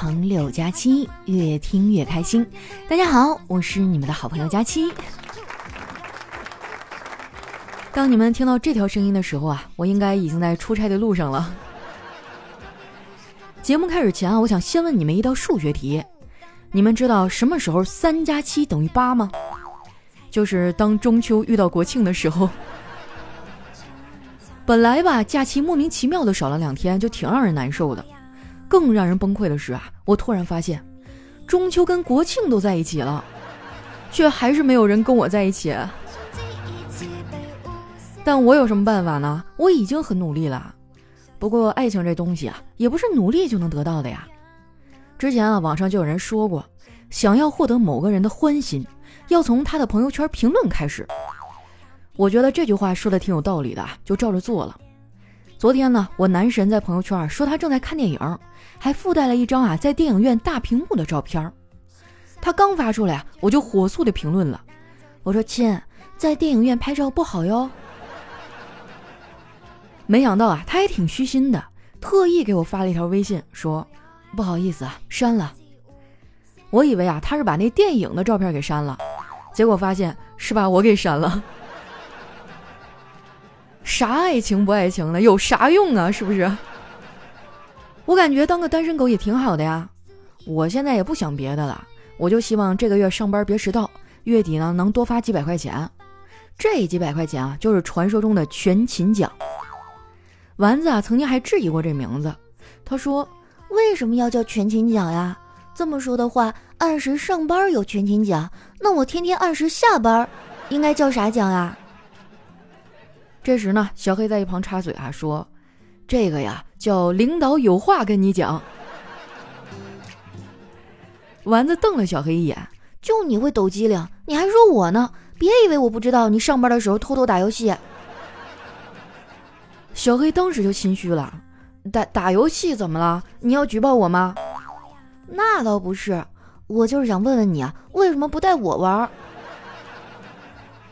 长六加七，越听越开心。大家好，我是你们的好朋友佳期。当你们听到这条声音的时候啊，我应该已经在出差的路上了。节目开始前啊，我想先问你们一道数学题：你们知道什么时候三加七等于八吗？就是当中秋遇到国庆的时候。本来吧，假期莫名其妙的少了两天，就挺让人难受的。更让人崩溃的是啊，我突然发现，中秋跟国庆都在一起了，却还是没有人跟我在一起。但我有什么办法呢？我已经很努力了。不过爱情这东西啊，也不是努力就能得到的呀。之前啊，网上就有人说过，想要获得某个人的欢心，要从他的朋友圈评论开始。我觉得这句话说的挺有道理的，就照着做了。昨天呢，我男神在朋友圈说他正在看电影。还附带了一张啊，在电影院大屏幕的照片他刚发出来，我就火速的评论了。我说：“亲，在电影院拍照不好哟。”没想到啊，他还挺虚心的，特意给我发了一条微信，说：“不好意思啊，删了。”我以为啊，他是把那电影的照片给删了，结果发现是把我给删了。啥爱情不爱情的，有啥用啊？是不是？我感觉当个单身狗也挺好的呀，我现在也不想别的了，我就希望这个月上班别迟到，月底呢能多发几百块钱，这几百块钱啊就是传说中的全勤奖。丸子啊曾经还质疑过这名字，他说为什么要叫全勤奖呀？这么说的话，按时上班有全勤奖，那我天天按时下班，应该叫啥奖啊？这时呢，小黑在一旁插嘴啊说。这个呀，叫领导有话跟你讲。丸子瞪了小黑一眼，就你会抖机灵，你还说我呢？别以为我不知道你上班的时候偷偷打游戏。小黑当时就心虚了，打打游戏怎么了？你要举报我吗？那倒不是，我就是想问问你啊，为什么不带我玩？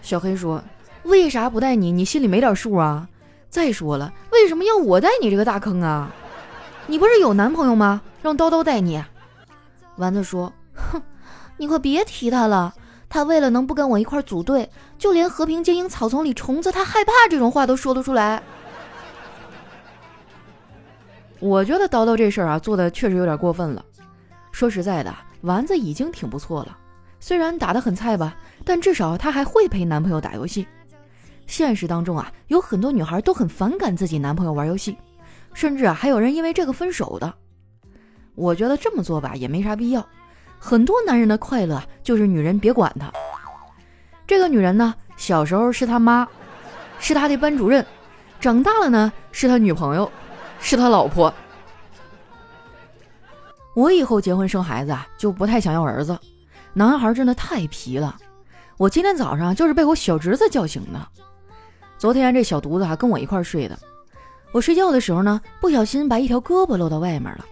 小黑说：“为啥不带你？你心里没点数啊？”再说了，为什么要我带你这个大坑啊？你不是有男朋友吗？让叨叨带你。丸子说：“哼，你可别提他了。他为了能不跟我一块组队，就连和平精英草丛里虫子他害怕这种话都说得出来。”我觉得叨叨这事儿啊，做的确实有点过分了。说实在的，丸子已经挺不错了，虽然打得很菜吧，但至少他还会陪男朋友打游戏。现实当中啊，有很多女孩都很反感自己男朋友玩游戏，甚至啊还有人因为这个分手的。我觉得这么做吧也没啥必要。很多男人的快乐就是女人别管他。这个女人呢，小时候是他妈，是他的班主任，长大了呢是他女朋友，是他老婆。我以后结婚生孩子啊，就不太想要儿子，男孩真的太皮了。我今天早上就是被我小侄子叫醒的。昨天这小犊子还跟我一块睡的，我睡觉的时候呢，不小心把一条胳膊露到外面了，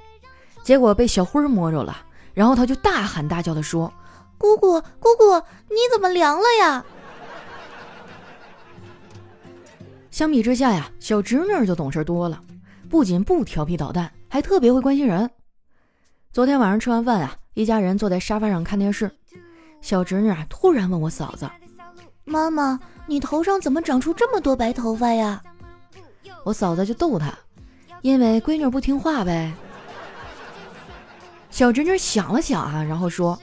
结果被小辉摸着了，然后他就大喊大叫的说：“姑姑，姑姑，你怎么凉了呀？”相比之下呀，小侄女就懂事多了，不仅不调皮捣蛋，还特别会关心人。昨天晚上吃完饭啊，一家人坐在沙发上看电视，小侄女啊突然问我嫂子：“妈妈。”你头上怎么长出这么多白头发呀？我嫂子就逗他，因为闺女不听话呗。小侄女想了想啊，然后说：“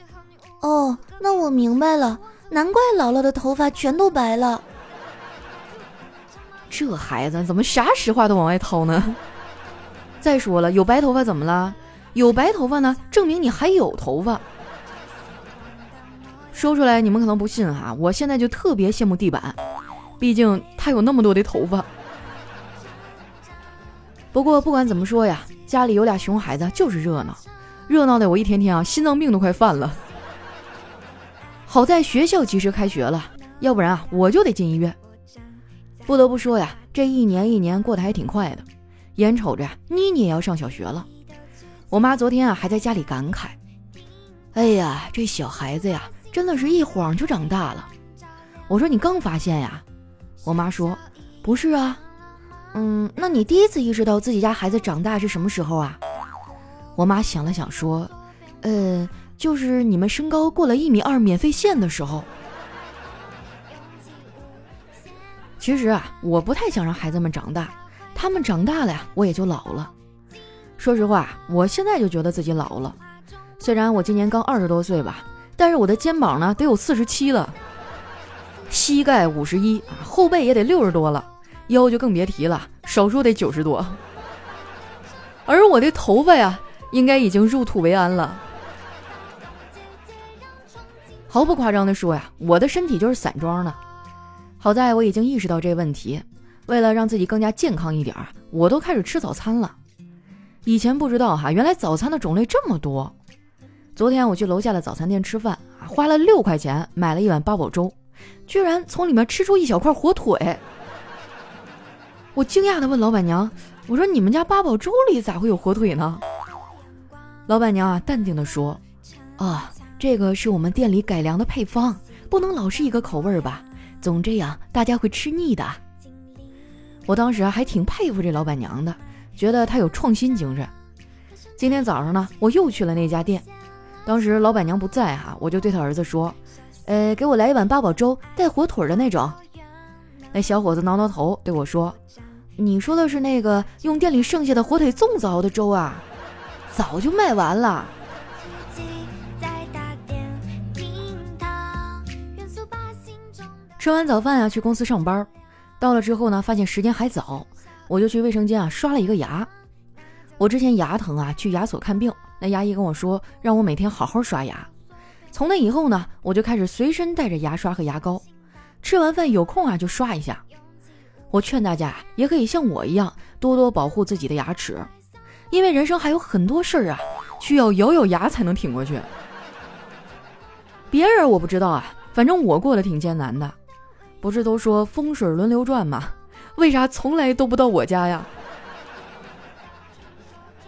哦，那我明白了，难怪姥姥的头发全都白了。这孩子怎么啥实话都往外掏呢？再说了，有白头发怎么了？有白头发呢，证明你还有头发。”说出来你们可能不信哈，我现在就特别羡慕地板，毕竟他有那么多的头发。不过不管怎么说呀，家里有俩熊孩子就是热闹，热闹的我一天天啊心脏病都快犯了。好在学校及时开学了，要不然啊我就得进医院。不得不说呀，这一年一年过得还挺快的，眼瞅着妮妮也要上小学了。我妈昨天啊还在家里感慨：“哎呀，这小孩子呀。”真的是一晃就长大了，我说你刚发现呀？我妈说不是啊，嗯，那你第一次意识到自己家孩子长大是什么时候啊？我妈想了想说：“呃，就是你们身高过了一米二免费线的时候。”其实啊，我不太想让孩子们长大，他们长大了呀，我也就老了。说实话，我现在就觉得自己老了。虽然我今年刚二十多岁吧，但是我的肩膀呢得有四十七了，膝盖五十一啊，后背也得六十多了，腰就更别提了，少说得九十多。而我的头发呀。应该已经入土为安了。毫不夸张的说呀，我的身体就是散装的。好在我已经意识到这问题，为了让自己更加健康一点，我都开始吃早餐了。以前不知道哈，原来早餐的种类这么多。昨天我去楼下的早餐店吃饭，花了六块钱买了一碗八宝粥，居然从里面吃出一小块火腿。我惊讶的问老板娘：“我说你们家八宝粥里咋会有火腿呢？”老板娘啊，淡定地说：“啊，这个是我们店里改良的配方，不能老是一个口味吧？总这样大家会吃腻的。”我当时还挺佩服这老板娘的，觉得她有创新精神。今天早上呢，我又去了那家店，当时老板娘不在哈，我就对他儿子说：“呃，给我来一碗八宝粥，带火腿的那种。”那小伙子挠挠头对我说：“你说的是那个用店里剩下的火腿粽子熬的粥啊？”早就卖完了。吃完早饭啊，去公司上班。到了之后呢，发现时间还早，我就去卫生间啊刷了一个牙。我之前牙疼啊，去牙所看病，那牙医跟我说让我每天好好刷牙。从那以后呢，我就开始随身带着牙刷和牙膏，吃完饭有空啊就刷一下。我劝大家也可以像我一样，多多保护自己的牙齿。因为人生还有很多事儿啊，需要咬咬牙才能挺过去。别人我不知道啊，反正我过得挺艰难的。不是都说风水轮流转吗？为啥从来都不到我家呀？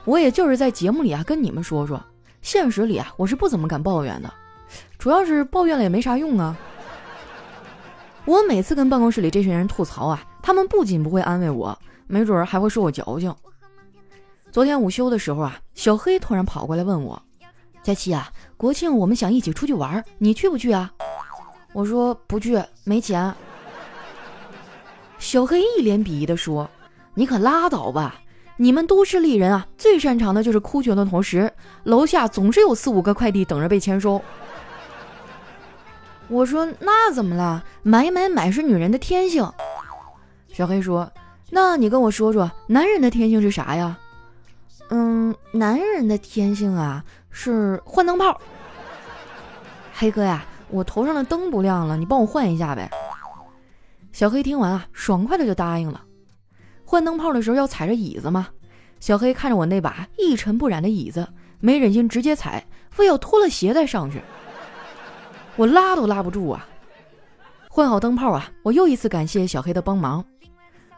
我也就是在节目里啊跟你们说说，现实里啊我是不怎么敢抱怨的，主要是抱怨了也没啥用啊。我每次跟办公室里这群人吐槽啊，他们不仅不会安慰我，没准还会说我矫情。昨天午休的时候啊，小黑突然跑过来问我：“佳琪啊，国庆我们想一起出去玩，你去不去啊？”我说：“不去，没钱。”小黑一脸鄙夷地说：“你可拉倒吧！你们都市丽人啊，最擅长的就是哭穷的同时，楼下总是有四五个快递等着被签收。”我说：“那怎么了？买买买是女人的天性。”小黑说：“那你跟我说说，男人的天性是啥呀？”嗯，男人的天性啊是换灯泡。黑哥呀，我头上的灯不亮了，你帮我换一下呗。小黑听完啊，爽快的就答应了。换灯泡的时候要踩着椅子嘛。小黑看着我那把一尘不染的椅子，没忍心直接踩，非要脱了鞋再上去。我拉都拉不住啊。换好灯泡啊，我又一次感谢小黑的帮忙。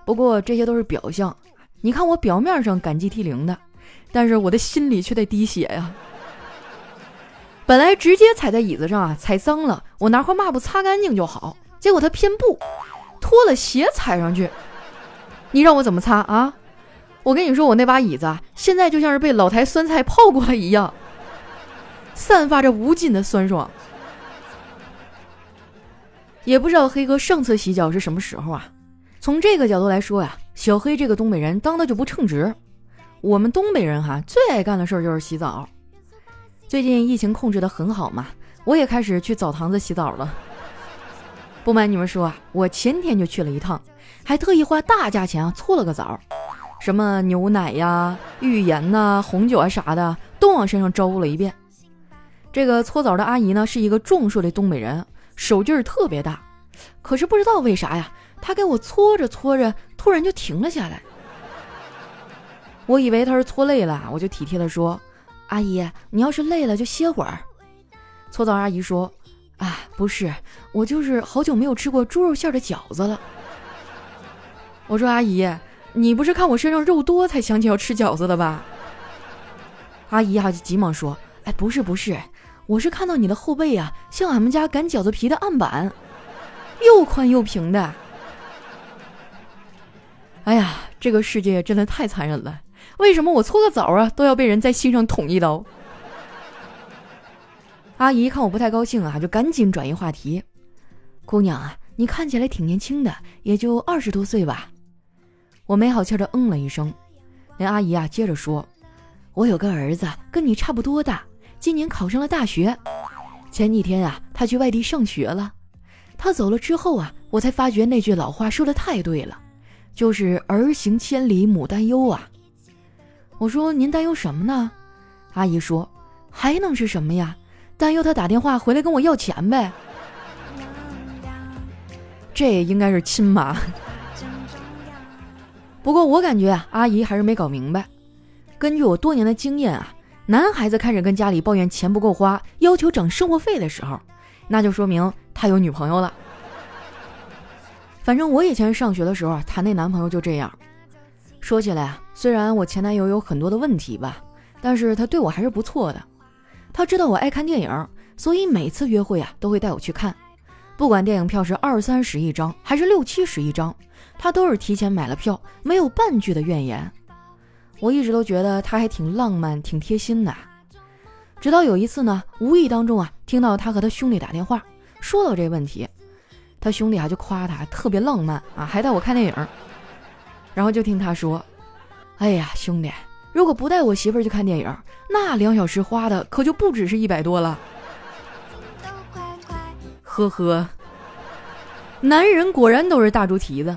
不过这些都是表象，你看我表面上感激涕零的。但是我的心里却在滴血呀！本来直接踩在椅子上啊，踩脏了，我拿块抹布擦干净就好。结果他偏不，脱了鞋踩上去，你让我怎么擦啊？我跟你说，我那把椅子啊，现在就像是被老坛酸菜泡过了一样，散发着无尽的酸爽。也不知道黑哥上次洗脚是什么时候啊？从这个角度来说呀，小黑这个东北人当的就不称职。我们东北人哈最爱干的事儿就是洗澡。最近疫情控制的很好嘛，我也开始去澡堂子洗澡了。不瞒你们说啊，我前天就去了一趟，还特意花大价钱啊搓了个澡，什么牛奶呀、浴盐呐、红酒啊啥的都往身上招呼了一遍。这个搓澡的阿姨呢是一个壮硕的东北人，手劲儿特别大，可是不知道为啥呀，她给我搓着搓着，突然就停了下来。我以为她是搓累了，我就体贴的说：“阿姨，你要是累了就歇会儿。”搓澡阿姨说：“啊，不是，我就是好久没有吃过猪肉馅的饺子了。”我说：“阿姨，你不是看我身上肉多才想起要吃饺子的吧？”阿姨哈就急忙说：“哎，不是不是，我是看到你的后背啊，像俺们家擀饺子皮的案板，又宽又平的。”哎呀，这个世界真的太残忍了。为什么我搓个澡啊都要被人在心上捅一刀？阿姨看我不太高兴啊，就赶紧转移话题。姑娘啊，你看起来挺年轻的，也就二十多岁吧？我没好气的嗯了一声。那阿姨啊接着说：“我有个儿子，跟你差不多大，今年考上了大学。前几天啊，他去外地上学了。他走了之后啊，我才发觉那句老话说的太对了，就是儿行千里母担忧啊。”我说：“您担忧什么呢？”阿姨说：“还能是什么呀？”担忧他打电话回来跟我要钱呗，这应该是亲妈。不过我感觉，阿姨还是没搞明白。根据我多年的经验啊，男孩子开始跟家里抱怨钱不够花，要求涨生活费的时候，那就说明他有女朋友了。反正我以前上学的时候谈那男朋友就这样。说起来啊，虽然我前男友有很多的问题吧，但是他对我还是不错的。他知道我爱看电影，所以每次约会啊都会带我去看，不管电影票是二三十一张还是六七十一张，他都是提前买了票，没有半句的怨言。我一直都觉得他还挺浪漫、挺贴心的。直到有一次呢，无意当中啊听到他和他兄弟打电话，说到这问题，他兄弟啊就夸他特别浪漫啊，还带我看电影。然后就听他说：“哎呀，兄弟。”如果不带我媳妇儿去看电影，那两小时花的可就不只是一百多了。呵呵，男人果然都是大猪蹄子。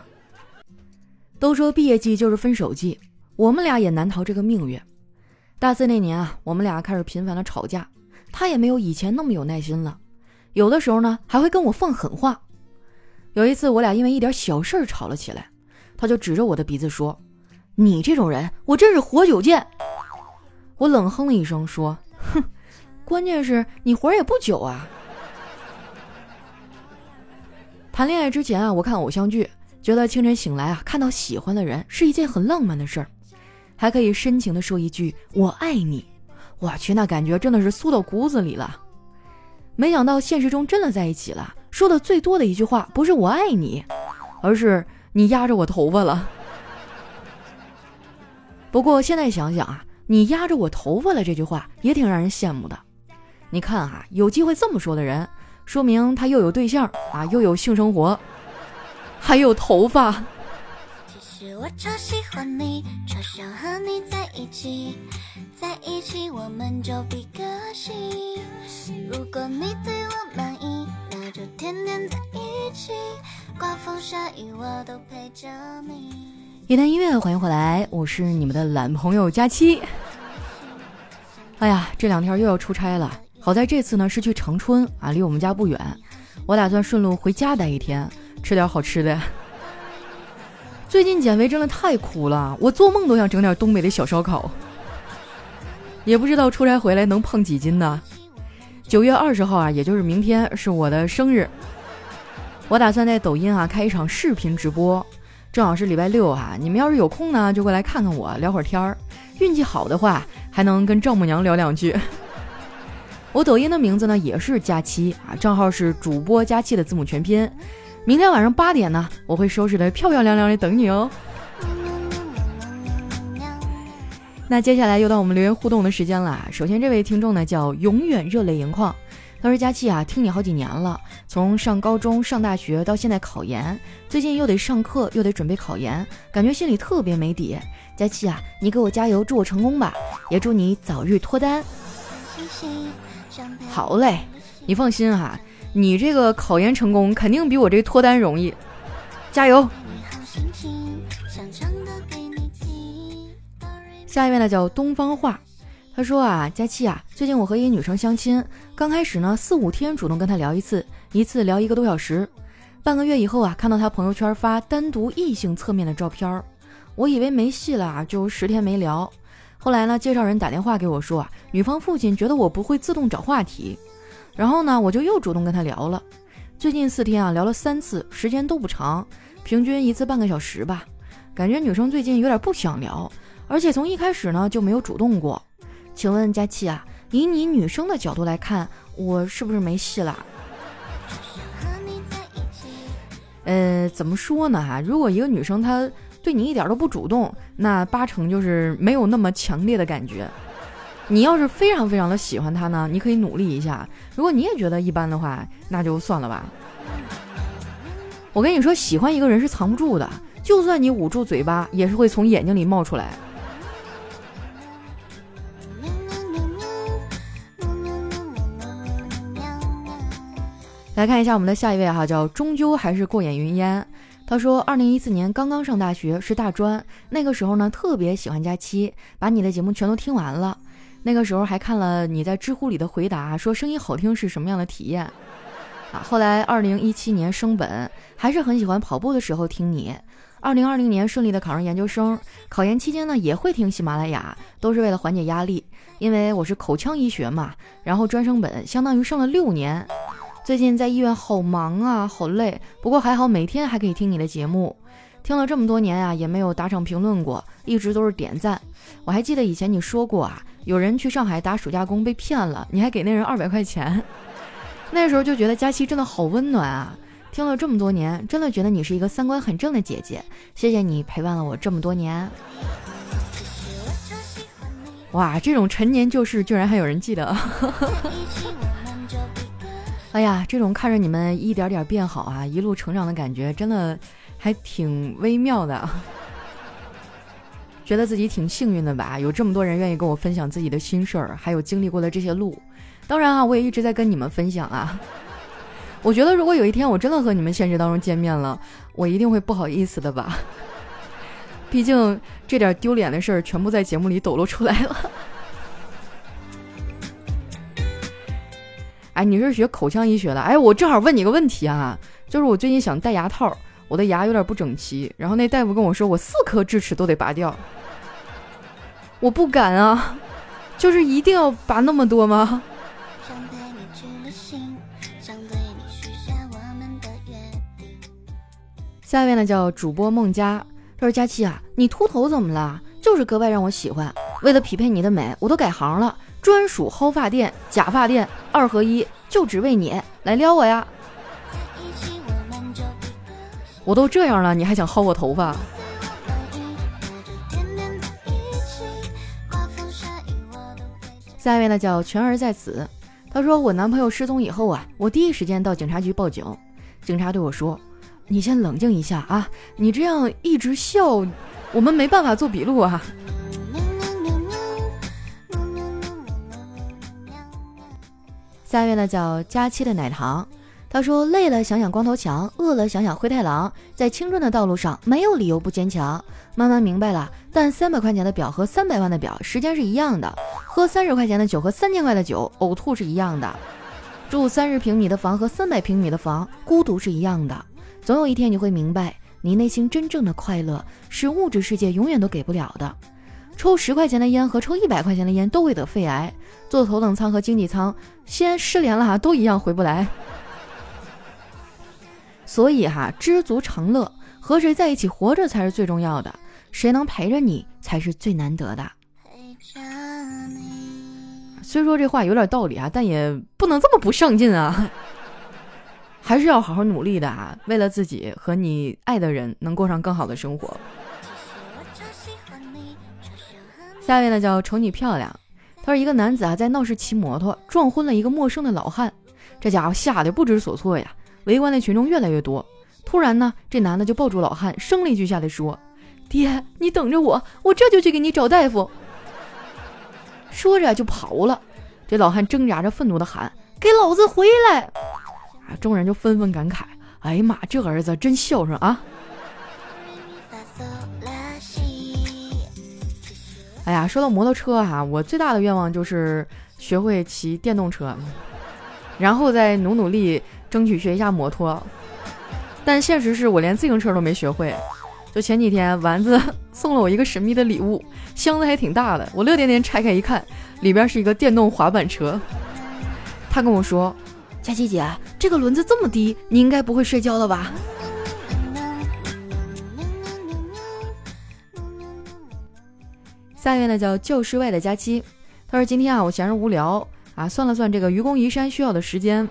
都说毕业季就是分手季，我们俩也难逃这个命运。大四那年啊，我们俩开始频繁的吵架，他也没有以前那么有耐心了，有的时候呢还会跟我放狠话。有一次我俩因为一点小事儿吵了起来，他就指着我的鼻子说。你这种人，我真是活久见。我冷哼了一声，说：“哼，关键是你活也不久啊。”谈恋爱之前啊，我看偶像剧，觉得清晨醒来啊，看到喜欢的人是一件很浪漫的事儿，还可以深情的说一句“我爱你”。我去，那感觉真的是酥到骨子里了。没想到现实中真的在一起了，说的最多的一句话不是“我爱你”，而是“你压着我头发了”。不过现在想想啊，你压着我头发了这句话也挺让人羡慕的。你看啊，有机会这么说的人，说明他又有对象啊，又有性生活，还有头发。其实我超喜欢你，超想和你在一起，在一起我们就比个心。如果你对我满意，那就天天在一起，刮风下雨我都陪着你。一段音乐，欢迎回来，我是你们的懒朋友佳期。哎呀，这两天又要出差了，好在这次呢是去长春啊，离我们家不远。我打算顺路回家待一天，吃点好吃的。最近减肥真的太苦了，我做梦都想整点东北的小烧烤。也不知道出差回来能胖几斤呢？九月二十号啊，也就是明天是我的生日，我打算在抖音啊开一场视频直播。正好是礼拜六哈，你们要是有空呢，就过来看看我，聊会儿天儿。运气好的话，还能跟丈母娘聊两句。我抖音的名字呢也是佳期啊，账号是主播佳期的字母全拼。明天晚上八点呢，我会收拾的漂漂亮亮的等你哦。那接下来又到我们留言互动的时间了。首先这位听众呢叫永远热泪盈眶。他说：“佳琪啊，听你好几年了，从上高中、上大学到现在考研，最近又得上课，又得准备考研，感觉心里特别没底。佳琪啊，你给我加油，祝我成功吧，也祝你早日脱单。好嘞，你放心哈，你这个考研成功肯定比我这脱单容易，加油。下一位呢，叫东方画。”他说啊，佳期啊，最近我和一女生相亲，刚开始呢四五天主动跟她聊一次，一次聊一个多小时，半个月以后啊，看到她朋友圈发单独异性侧面的照片，我以为没戏了啊，就十天没聊。后来呢，介绍人打电话给我说啊，女方父亲觉得我不会自动找话题，然后呢，我就又主动跟他聊了。最近四天啊，聊了三次，时间都不长，平均一次半个小时吧。感觉女生最近有点不想聊，而且从一开始呢就没有主动过。请问佳琪啊，以你女生的角度来看，我是不是没戏了？呃，怎么说呢哈？如果一个女生她对你一点都不主动，那八成就是没有那么强烈的感觉。你要是非常非常的喜欢他呢，你可以努力一下。如果你也觉得一般的话，那就算了吧。我跟你说，喜欢一个人是藏不住的，就算你捂住嘴巴，也是会从眼睛里冒出来。来看一下我们的下一位哈，叫终究还是过眼云烟。他说，二零一四年刚刚上大学，是大专，那个时候呢特别喜欢佳期，把你的节目全都听完了。那个时候还看了你在知乎里的回答，说声音好听是什么样的体验啊？后来二零一七年升本，还是很喜欢跑步的时候听你。二零二零年顺利的考上研究生，考研期间呢也会听喜马拉雅，都是为了缓解压力，因为我是口腔医学嘛，然后专升本相当于上了六年。最近在医院好忙啊，好累。不过还好，每天还可以听你的节目，听了这么多年啊，也没有打赏评论过，一直都是点赞。我还记得以前你说过啊，有人去上海打暑假工被骗了，你还给那人二百块钱。那时候就觉得佳期真的好温暖啊！听了这么多年，真的觉得你是一个三观很正的姐姐。谢谢你陪伴了我这么多年。哇，这种陈年旧事居然还有人记得。哎呀，这种看着你们一点点变好啊，一路成长的感觉，真的还挺微妙的。觉得自己挺幸运的吧，有这么多人愿意跟我分享自己的心事儿，还有经历过的这些路。当然啊，我也一直在跟你们分享啊。我觉得如果有一天我真的和你们现实当中见面了，我一定会不好意思的吧。毕竟这点丢脸的事儿全部在节目里抖露出来了。哎，你是学口腔医学的？哎，我正好问你个问题啊，就是我最近想戴牙套，我的牙有点不整齐，然后那大夫跟我说，我四颗智齿都得拔掉，我不敢啊，就是一定要拔那么多吗？下一位呢叫主播孟佳，他说佳期啊，你秃头怎么了？就是格外让我喜欢，为了匹配你的美，我都改行了。专属薅发店、假发店二合一，就只为你来撩我呀！我都这样了，你还想薅我头发？下一位呢，叫全儿在此。他说我男朋友失踪以后啊，我第一时间到警察局报警。警察对我说：“你先冷静一下啊，你这样一直笑，我们没办法做笔录啊。”下一位呢叫佳期的奶糖，他说累了想想光头强，饿了想想灰太狼，在青春的道路上没有理由不坚强。慢慢明白了，但三百块钱的表和三百万的表时间是一样的，喝三十块钱的酒和三千块的酒呕吐是一样的，住三十平米的房和三百平米的房孤独是一样的。总有一天你会明白，你内心真正的快乐是物质世界永远都给不了的。抽十块钱的烟和抽一百块钱的烟都会得肺癌，坐头等舱和经济舱，先失联了哈，都一样回不来。所以哈，知足常乐，和谁在一起活着才是最重要的，谁能陪着你才是最难得的。虽说这话有点道理啊，但也不能这么不上进啊，还是要好好努力的啊，为了自己和你爱的人能过上更好的生活。下一位呢叫瞅你漂亮，他说一个男子啊在闹市骑摩托撞昏了一个陌生的老汉，这家伙吓得不知所措呀。围观的群众越来越多，突然呢这男的就抱住老汉，声泪俱下的说：“爹，你等着我，我这就去给你找大夫。”说着就跑了。这老汉挣扎着愤怒的喊：“给老子回来！”啊，众人就纷纷感慨：“哎呀妈，这儿子真孝顺啊！”哎呀，说到摩托车哈，我最大的愿望就是学会骑电动车，然后再努努力争取学一下摩托。但现实是我连自行车都没学会。就前几天，丸子 送了我一个神秘的礼物，箱子还挺大的。我乐颠颠拆开一看，里边是一个电动滑板车。他跟我说：“佳琪姐，这个轮子这么低，你应该不会摔跤了吧？”下一位呢叫教室外的佳期，他说今天啊我闲着无聊啊，算了算这个愚公移山需要的时间，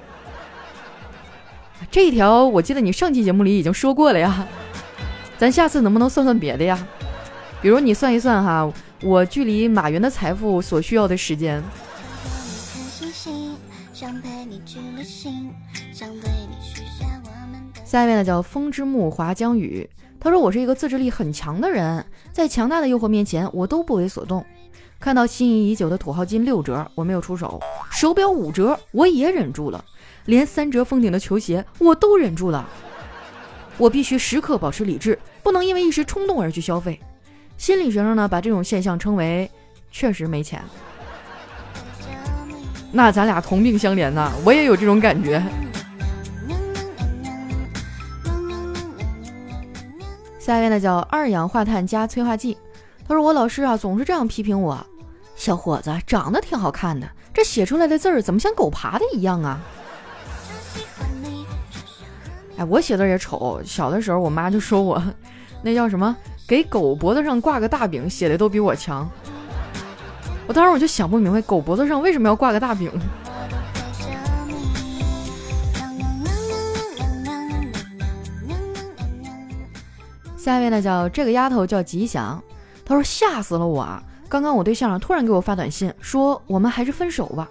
这一条我记得你上期节目里已经说过了呀。咱下次能不能算算别的呀？比如你算一算哈，我距离马云的财富所需要的时间。下一位呢叫风之木华江雨，他说我是一个自制力很强的人，在强大的诱惑面前我都不为所动。看到心仪已久的土豪金六折，我没有出手；手表五折，我也忍住了；连三折封顶的球鞋，我都忍住了。我必须时刻保持理智，不能因为一时冲动而去消费。心理学上呢，把这种现象称为“确实没钱”。那咱俩同病相怜呐，我也有这种感觉。下一位呢，叫二氧化碳加催化剂。他说：“我老师啊，总是这样批评我。”小伙子长得挺好看的，这写出来的字儿怎么像狗爬的一样啊？哎，我写字也丑。小的时候，我妈就说我，那叫什么，给狗脖子上挂个大饼，写的都比我强。我当时我就想不明白，狗脖子上为什么要挂个大饼？下一位呢，叫这个丫头叫吉祥，她说吓死了我啊。刚刚我对象突然给我发短信说我们还是分手吧，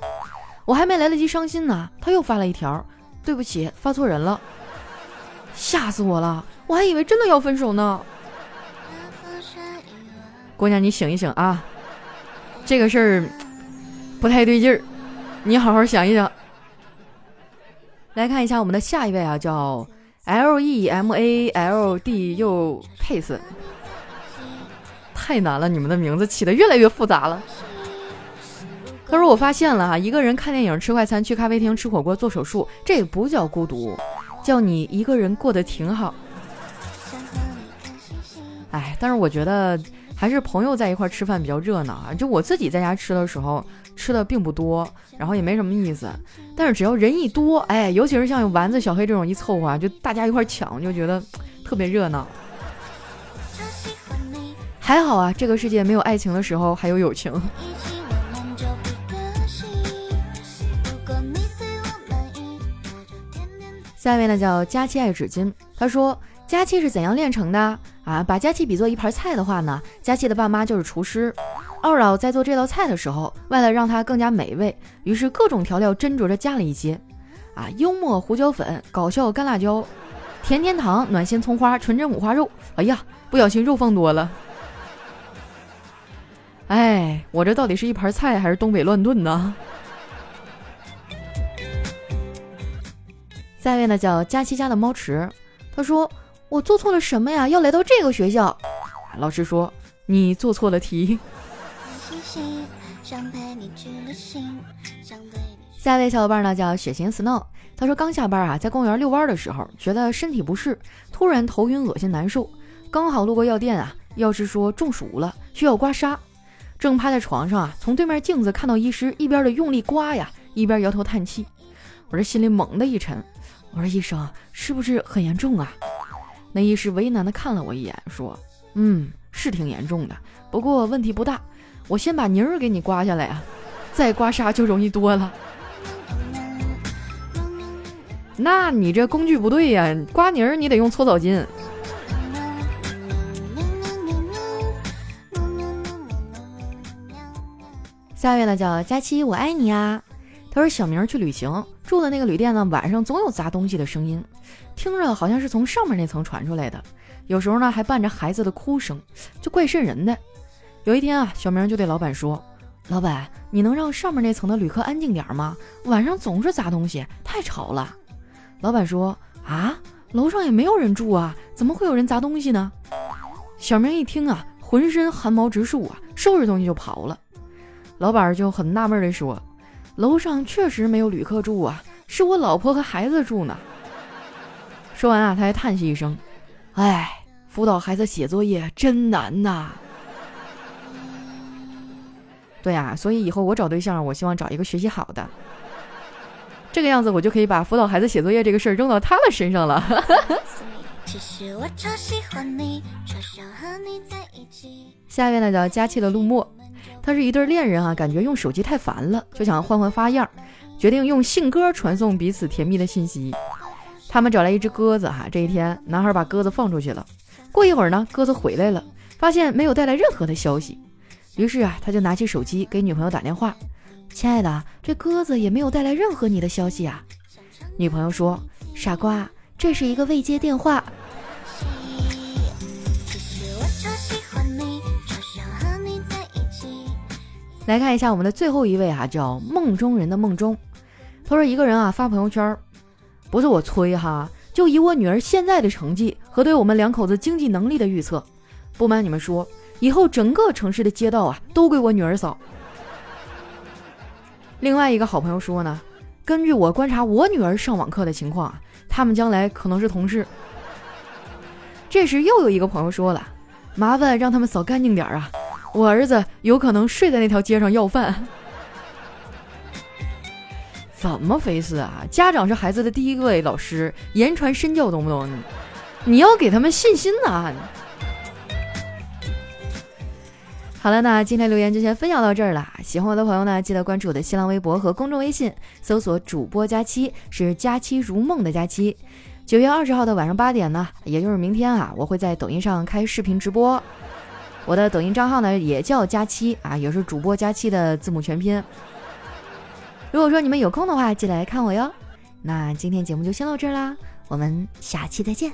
我还没来得及伤心呢，他又发了一条，对不起，发错人了，吓死我了，我还以为真的要分手呢。姑娘，你醒一醒啊，这个事儿不太对劲儿，你好好想一想。来看一下我们的下一位啊，叫 L E M A L D U Pace。太难了，你们的名字起的越来越复杂了。他说：“我发现了哈，一个人看电影、吃快餐、去咖啡厅吃火锅、做手术，这也不叫孤独，叫你一个人过得挺好。”哎，但是我觉得还是朋友在一块吃饭比较热闹啊。就我自己在家吃的时候，吃的并不多，然后也没什么意思。但是只要人一多，哎，尤其是像有丸子、小黑这种一凑合，就大家一块抢，就觉得特别热闹。还好啊，这个世界没有爱情的时候还有友情。下一位呢叫佳期爱纸巾，他说佳期是怎样炼成的啊？把佳期比作一盘菜的话呢，佳期的爸妈就是厨师。二老在做这道菜的时候，为了让它更加美味，于是各种调料斟酌着加了一些，啊，幽默胡椒粉，搞笑干辣椒，甜甜糖，暖心葱花，纯真五花肉。哎呀，不小心肉放多了。哎，我这到底是一盘菜还是东北乱炖呢？下一位呢叫佳期家的猫池，他说：“我做错了什么呀？要来到这个学校？”老师说：“你做错了题。”想陪你去旅行，想对下一位小伙伴呢叫血型 snow，他说刚下班啊，在公园遛弯的时候，觉得身体不适，突然头晕、恶心、难受，刚好路过药店啊，药师说中暑了，需要刮痧。正趴在床上啊，从对面镜子看到医师一边的用力刮呀，一边摇头叹气。我这心里猛地一沉，我说医生是不是很严重啊？那医师为难的看了我一眼，说：“嗯，是挺严重的，不过问题不大。我先把泥儿给你刮下来啊，再刮痧就容易多了。”那你这工具不对呀，刮泥儿你得用搓澡巾。下一位呢叫佳期，我爱你啊。他说小明去旅行住的那个旅店呢，晚上总有砸东西的声音，听着好像是从上面那层传出来的，有时候呢还伴着孩子的哭声，就怪瘆人的。有一天啊，小明就对老板说：“老板，你能让上面那层的旅客安静点吗？晚上总是砸东西，太吵了。”老板说：“啊，楼上也没有人住啊，怎么会有人砸东西呢？”小明一听啊，浑身汗毛直竖啊，收拾东西就跑了。老板就很纳闷地说：“楼上确实没有旅客住啊，是我老婆和孩子住呢。”说完啊，他还叹息一声：“哎，辅导孩子写作业真难呐。”对呀，所以以后我找对象，我希望找一个学习好的，这个样子我就可以把辅导孩子写作业这个事儿扔到他的身上了。下一位呢叫佳期的陆墨。他是一对恋人啊，感觉用手机太烦了，就想换换花样，决定用信鸽传送彼此甜蜜的信息。他们找来一只鸽子哈，这一天男孩把鸽子放出去了，过一会儿呢，鸽子回来了，发现没有带来任何的消息，于是啊，他就拿起手机给女朋友打电话：“亲爱的，这鸽子也没有带来任何你的消息啊。”女朋友说：“傻瓜，这是一个未接电话。”来看一下我们的最后一位哈，叫梦中人的梦中。他说一个人啊发朋友圈，不是我催哈，就以我女儿现在的成绩和对我们两口子经济能力的预测，不瞒你们说，以后整个城市的街道啊都归我女儿扫。另外一个好朋友说呢，根据我观察我女儿上网课的情况啊，他们将来可能是同事。这时又有一个朋友说了，麻烦让他们扫干净点啊。我儿子有可能睡在那条街上要饭，怎么回事啊？家长是孩子的第一位老师，言传身教，懂不懂？你要给他们信心呐！好了，那今天留言就先分享到这儿了。喜欢我的朋友呢，记得关注我的新浪微博和公众微信，搜索“主播佳期”，是“佳期如梦”的佳期。九月二十号的晚上八点呢，也就是明天啊，我会在抖音上开视频直播。我的抖音账号呢也叫佳期啊，也是主播佳期的字母全拼。如果说你们有空的话，记得来看我哟。那今天节目就先到这儿啦，我们下期再见。